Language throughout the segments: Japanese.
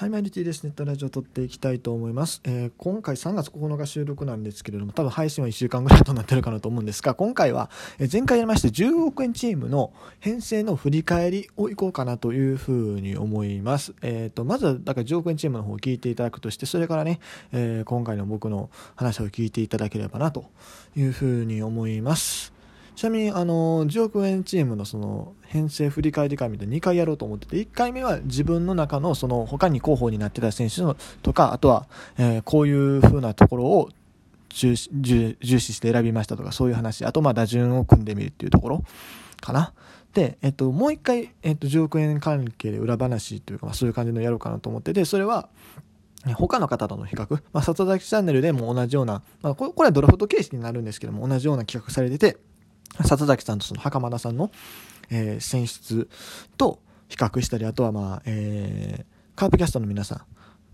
はい、マイルティです。ネットラジオ撮っていきたいと思います。えー今回3月9日収録なんですけれども、多分配信は1週間ぐらいとなってるかなと思うんですが、今回は、え前回やりました10億円チームの編成の振り返りをいこうかなというふうに思います。えっ、と、まずは、だから10億円チームの方を聞いていただくとして、それからね、えー今回の僕の話を聞いていただければなというふうに思います。ちなみに、あの、10億円チームのその、編成振り返り会みたいな2回やろうと思ってて、1回目は自分の中のその、他に候補になってた選手のとか、あとは、えこういう風なところを重視重視して選びましたとか、そういう話、あと、まあ、打順を組んでみるっていうところかな。で、えっと、もう一回、えっと、10億円関係で裏話というか、まあ、そういう感じのやろうかなと思ってて、それは、他の方との比較、まあ、里崎チャンネルでも同じような、まあ、これこれはドラフト形式になるんですけども、同じような企画されてて、里崎さんとその袴田さんの、えー選出と比較したり、あとはまあ、えーカープキャストの皆さん、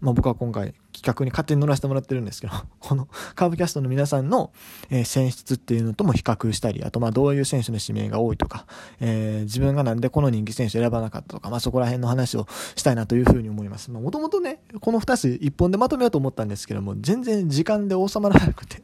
まあ僕は今回企画に勝手に乗らせてもらってるんですけど、このカープキャストの皆さんの、えー選出っていうのとも比較したり、あとまあどういう選手の指名が多いとか、えー自分がなんでこの人気選手選ばなかったとか、まあそこら辺の話をしたいなというふうに思います。まあもともとね、この2つ一本でまとめようと思ったんですけども、全然時間で収まらなくて。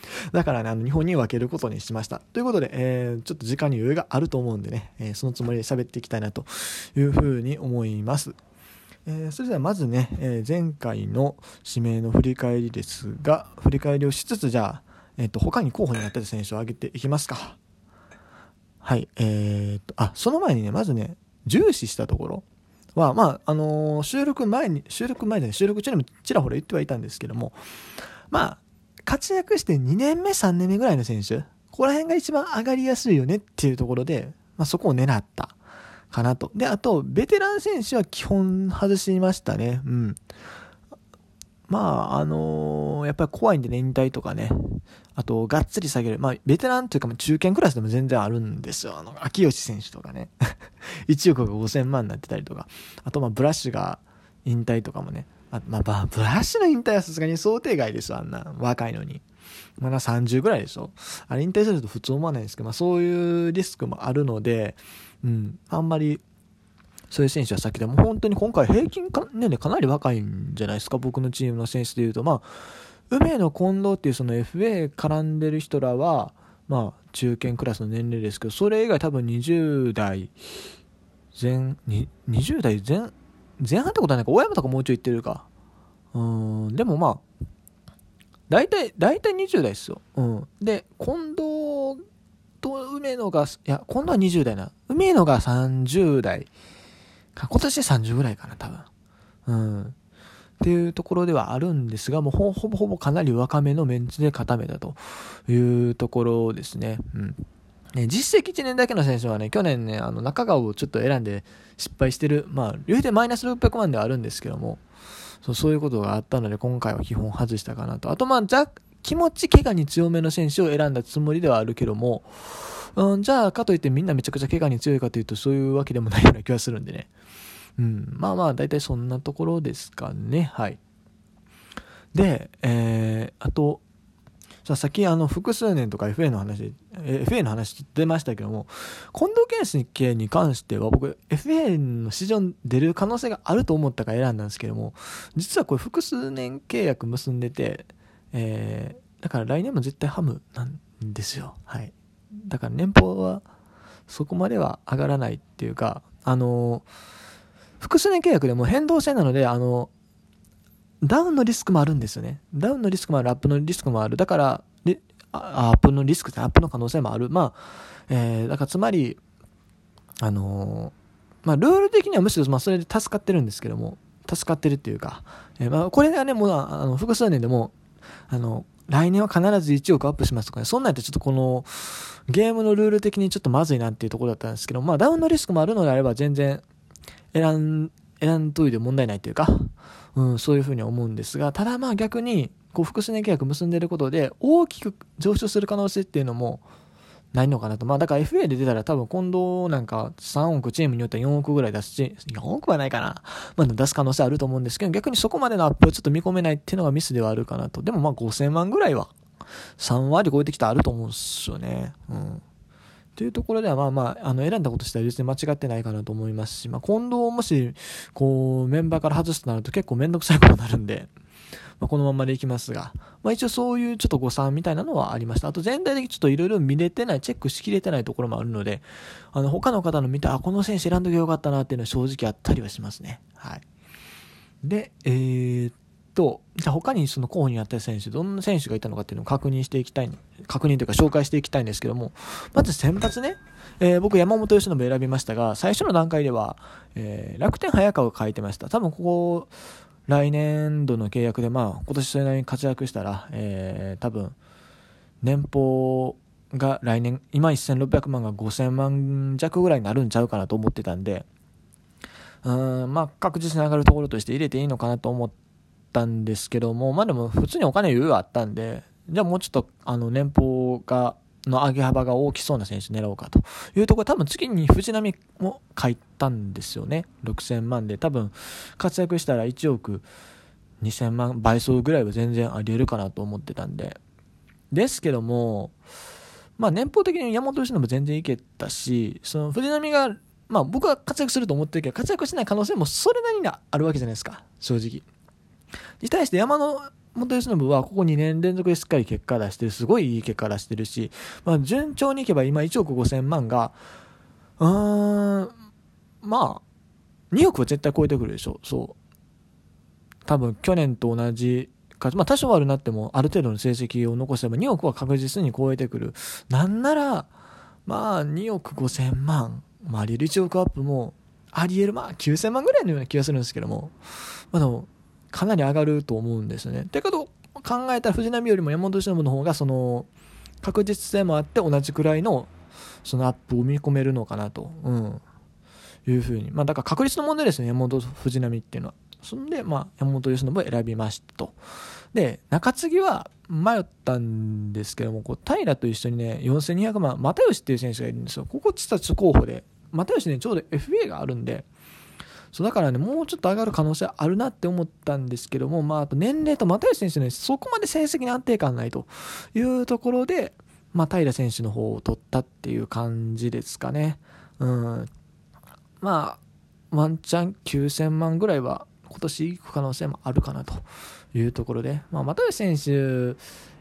だからね、あの、日本に分けることにしました。ということで、えーちょっと時間に余裕があると思うんでね、えーそのつもりで喋っていきたいなというふうに思います。えーそれではまずね、えー前回の指名の振り返りですが、振り返りをしつつ、じゃあ、えっ、と、他に候補になってた選手を挙げていきますか。はい、えー、と、あ、その前にね、まずね、重視したところは、まあ、あのー収録前に、収録前で、ね、収録中にもちらほら言ってはいたんですけども、まあ、活躍して2年目、3年目ぐらいの選手、ここら辺が一番上がりやすいよねっていうところで、まあ、そこを狙ったかなと。で、あと、ベテラン選手は基本外しましたね。うん。まあ、あのーやっぱり怖いんでね、引退とかね。あと、がっつり下げる。まあ、ベテランというか、中堅クラスでも全然あるんですよ。あの、秋吉選手とかね。1億が5000万になってたりとか。あと、まあ、ブラッシュが引退とかもね。あまあ、ブラッシュの引退はさすがに想定外です、あんな。若いのに。まだ30ぐらいでしょ？あれ引退すると普通思わないんですけど、まあ、そういうリスクもあるので、うん、あんまり、そういう選手は先でも本当に今回平均年齢かなり若いんじゃないですか、僕のチームの選手でいうと。まあ、梅野近藤っていうその FA 絡んでる人らは、まあ、中堅クラスの年齢ですけど、それ以外多分20代前、20代前、前半ってことはないか、大山とかもうちょい行ってるか。うん、でもまあ、大体、大体20代ですよ。うん。で、近藤と梅野が、いや、今度は20代な。梅野が30代。今年で30ぐらいかな、多分。うん。っていうところではあるんですが、もうほぼほぼかなり若めのメンツで固めたというところですね。うん。ね、実績1年だけの選手はね、去年ね、あの中川をちょっと選んで失敗してる、まあ、言うてマイナス600万ではあるんですけども、そうそういうことがあったので、今回は基本外したかなと。あと、まあ、じゃ気持ち怪我に強めの選手を選んだつもりではあるけども、うん、じゃあ、かといってみんなめちゃくちゃ怪我に強いかというと、そういうわけでもないような気がするんでね。うん、まあまあ、大体そんなところですかね。はい。で、えー、あと、ささっきあの複数年とか FA の話、FA の話出ましたけども、近藤健介に関しては僕、FA の市場に出る可能性があると思ったから選んだんですけども、実はこれ複数年契約結んでて、えー、だから来年も絶対ハムなんですよ。はい。だから年俸はそこまでは上がらないっていうか、あの複数年契約でも変動制なので、あのダウンのリスクもあるんですよね。ダウンのリスクもある、アップのリスクもある。だから、アップのリスクってアップの可能性もある。まあ、えー、だからつまり、あのーまあ、ルール的にはむしろ、まあ、それで助かってるんですけども、助かってるっていうか、えーまあ、これがね、もう、あの、複数年でも、あの、来年は必ず1億アップしますとかね、そんなんやってちょっとこの、ゲームのルール的にちょっとまずいなっていうところだったんですけど、まあ、ダウンのリスクもあるのであれば、全然、選ん、選んといて問題ないというか、うん、そういうふうに思うんですが、ただまあ逆に、こう複数年契約結んでることで、大きく上昇する可能性っていうのも、ないのかなと。まあだから FA で出たら多分今度なんか3億チームによっては4億ぐらい出すし、4億はないかな。まあ出す可能性あると思うんですけど、逆にそこまでのアップをちょっと見込めないっていうのがミスではあるかなと。でもまあ5000万ぐらいは3割超えてきたらあると思うんですよね。うん。というところでは、まあまあ、あの選んだこと自体は別に間違ってないかなと思いますし、まあ、近藤をもし、こう、メンバーから外すとなると結構めんどくさいことになるんで、まあ、このままでいきますが、まあ、一応そういうちょっと誤算みたいなのはありました。あと全体的にちょっといろいろ見れてない、チェックしきれてないところもあるので、あの、他の方の見て、あ、この選手選んどきゃよかったなっていうのは正直あったりはしますね。はい。で、えー、と、じゃあ他にその候補になった選手、どんな選手がいたのかっていうのを確認していきたい、確認というか紹介していきたいんですけども、まず先発ね、えー、僕山本由伸選びましたが、最初の段階では、えー、楽天早川が書いてました。多分ここ、来年度の契約で、まあ、今年それなりに活躍したら、えー、多分、年俸が来年、今1600万が5000万弱ぐらいになるんちゃうかなと思ってたんで、うん、まあ、確実に上がるところとして入れていいのかなと思ってったんですけども、まあでも普通にお金余裕はあったんで、じゃあもうちょっとあの年俸が、の上げ幅が大きそうな選手狙おうかというところ多分次に藤波も書いたんですよね。6000万で多分活躍したら1億2000万倍増ぐらいは全然あり得るかなと思ってたんで。ですけども、まあ年俸的に山本由伸全然いけたし、その藤波が、まあ僕は活躍すると思ってるけど、活躍しない可能性もそれなりにあるわけじゃないですか、正直。に対して山の本由伸はここ2年連続でしっかり結果出してる、すごいいい結果出してるし、まあ、順調にいけば今1億5000万が、うーん、まあ、2億は絶対超えてくるでしょ、そう。多分去年と同じか、まあ多少悪なってもある程度の成績を残せば2億は確実に超えてくる。なんなら、まあ2億5000万、まああり得る1億アップもあり得る、まあ9000万ぐらいのような気がするんですけども、まあでも、かなり上がると思うんですね。てかと考えたら藤波よりも山本由伸の方がその確実性もあって同じくらいのそのアップを見込めるのかなと、うん、いうふうに。まあだから確率の問題ですね、山本藤波っていうのは。そんで、まあ山本由伸を選びましたと。で、中継ぎは迷ったんですけども、こう平と一緒にね、4200万、又吉っていう選手がいるんですよ。ここ実は候補で。又吉ね、ちょうど FA があるんで、そうだからね、もうちょっと上がる可能性あるなって思ったんですけども、まあ、あと年齢と又吉選手ね、そこまで成績に安定感ないというところで、まあ、平選手の方を取ったっていう感じですかね。うん。まあ、ワンチャン9000万ぐらいは今年行く可能性もあるかなというところで、まあ、又吉選手、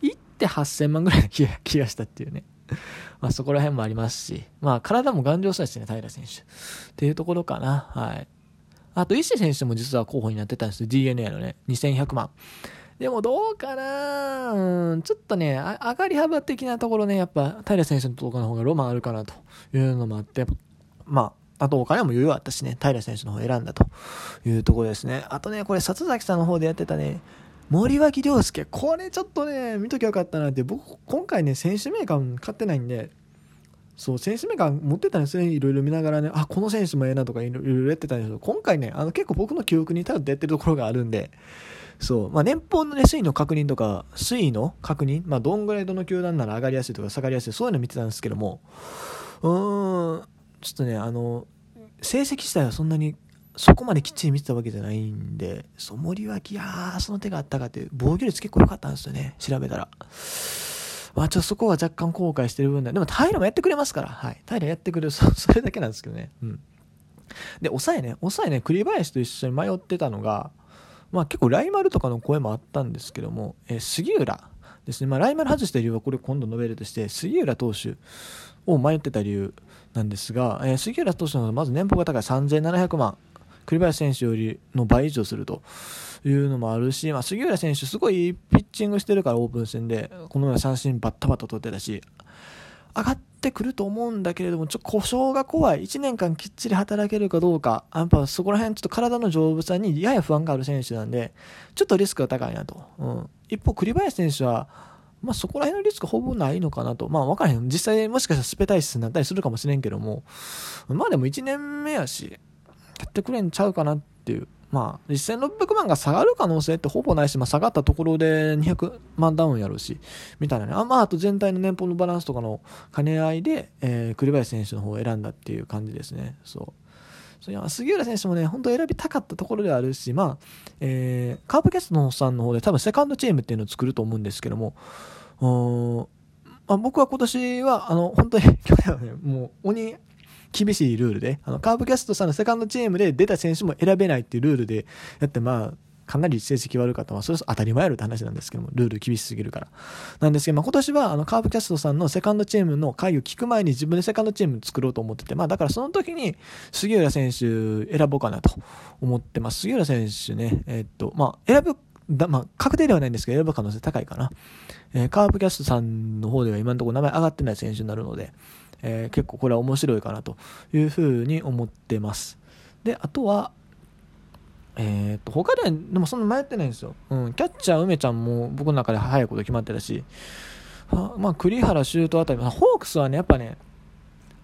行って8000万ぐらいな 気がしたっていうね。まあそこら辺もありますし、まあ体も頑丈そうですね、平選手。っていうところかな。はい。あと、石選手も実は候補になってたんですよ。DNA のね、2100万。でもどうかなうん、ちょっとね、上がり幅的なところね、やっぱ、平選手のところの方がロマンあるかなというのもあって、まあ、あとお金も余裕あったしね、平選手の方を選んだというところですね。あとね、これ、里崎さんの方でやってたね、森脇亮介、これちょっとね、見ときゃよかったなって、僕、今回ね、選手メーカー買ってないんで、そう、選手名鑑持ってたんですね。いろいろ見ながらね、あ、この選手もええなとかいろいろやってたんですけど、今回ね、あの結構僕の記憶に頼ってやってるところがあるんで、そう、まあ年俸のね、推移の確認とか、推移の確認、まあどんぐらいどの球団なら上がりやすいとか下がりやすい、そういうの見てたんですけども、うーん、ちょっとね、あの、成績自体はそんなにそこまできっちり見てたわけじゃないんで、そ森脇、あー、その手があったかって、防御率結構良かったんですよね、調べたら。まあ、ちょっとそこは若干後悔してる部分だ。でも、平もやってくれますから。はい。平やってくれる。そ、れだけなんですけどね。うん。で、抑えね。抑えね、栗林と一緒に迷ってたのが、まあ結構ライマルとかの声もあったんですけども、えー、杉浦ですね。まあライマル外した理由はこれ今度述べるとして、杉浦投手を迷ってた理由なんですが、えー、杉浦投手のまず年俸が高い3700万。栗林選手よりの倍以上すると。いうのもあるし、まあ、杉浦選手すごいピッチングしてるからオープン戦で、この前三振バッタバタ取ってたし、上がってくると思うんだけれども、ちょっと故障が怖い。1年間きっちり働けるかどうか、やっぱそこら辺ちょっと体の丈夫さにやや不安がある選手なんで、ちょっとリスクが高いなと。うん。一方、栗林選手は、まあ、そこら辺のリスクほぼないのかなと。まあ、わからへん。実際もしかしたらスペ体質になったりするかもしれんけども、まあでも1年目やし、やってくれんちゃうかなっていう。まあ、1600万が下がる可能性ってほぼないし、まあ、下がったところで200万ダウンやるし、みたいなね。あまあ、あと全体の年俸のバランスとかの兼ね合いで、えー、栗林選手の方を選んだっていう感じですね。そう。そいや杉浦選手もね、本当選びたかったところではあるし、まあ、えー、カープキャストのさんの方で多分セカンドチームっていうのを作ると思うんですけども、まあ、僕は今年は、あの、本当に、去年はね、もう、鬼、厳しいルールで、あの、カーブキャストさんのセカンドチームで出た選手も選べないっていうルールでやって、まあ、かなり成績悪かった。まあ、それこそ当たり前やるって話なんですけども、ルール厳しすぎるから。なんですけど、まあ、今年は、あの、カーブキャストさんのセカンドチームの回を聞く前に自分でセカンドチーム作ろうと思ってて、まあ、だからその時に、杉浦選手選ぼうかなと思ってます。杉浦選手ね、えー、っと、まあ、選ぶ、だまあ、確定ではないんですけど、選ぶ可能性高いかな。えー、カーブキャストさんの方では今のところ名前上がってない選手になるので、えー、結構これは面白いかなというふうに思ってます。で、あとは、えー、っと、他では、でもそんな迷ってないんですよ。うん、キャッチャー梅ちゃんも僕の中で早いこと決まってたし、まあ、栗原修斗あたり、ホークスはね、やっぱね、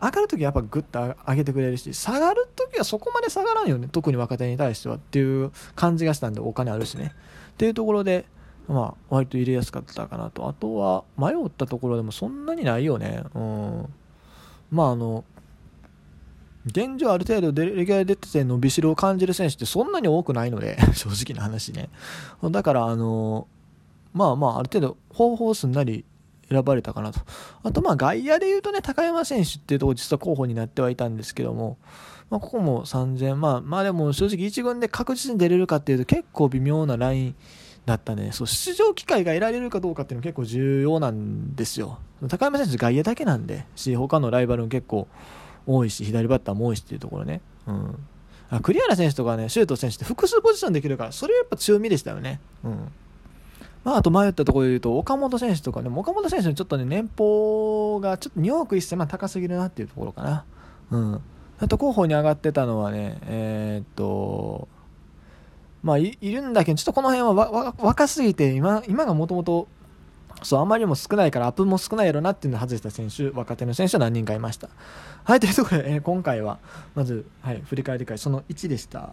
上がるときはやっぱグッと上げてくれるし、下がるときはそこまで下がらんよね。特に若手に対してはっていう感じがしたんで、お金あるしね。っていうところで、まあ、割と入れやすかったかなと。あとは、迷ったところでもそんなにないよね。うん。まあ、あの、現状ある程度レギュラー出てて伸びしろを感じる選手ってそんなに多くないので 正直な話ね。だからあのまあまあある程度方法すんなり選ばれたかなと。あとまあ外野で言うとね高山選手っていうとこ実は候補になってはいたんですけども、まあ、ここも3000まあまあでも正直1軍で確実に出れるかっていうと結構微妙なラインだったねそう出場機会が得られるかどうかっていうのは結構重要なんですよ高山選手外野だけなんでし他のライバルも結構多いし、左バッターも多いしっていうところね。うん。あ栗原選手とかね、シュート選手って複数ポジションできるから、それやっぱ強みでしたよね。うん。まあ、あと迷ったところで言うと、岡本選手とかね、岡本選手のちょっとね、年俸がちょっと2億1000万高すぎるなっていうところかな。うん。あと候補に上がってたのはね、えー、っと、まあい、いるんだけど、ちょっとこの辺は若すぎて、今、今がもともとそう、あまりにも少ないから、アップも少ないやろなっていうのを外した選手、若手の選手は何人かいました。はい、というところで、えー、今回は、まず、はい、振り返り会、その1でした。